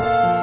Bye.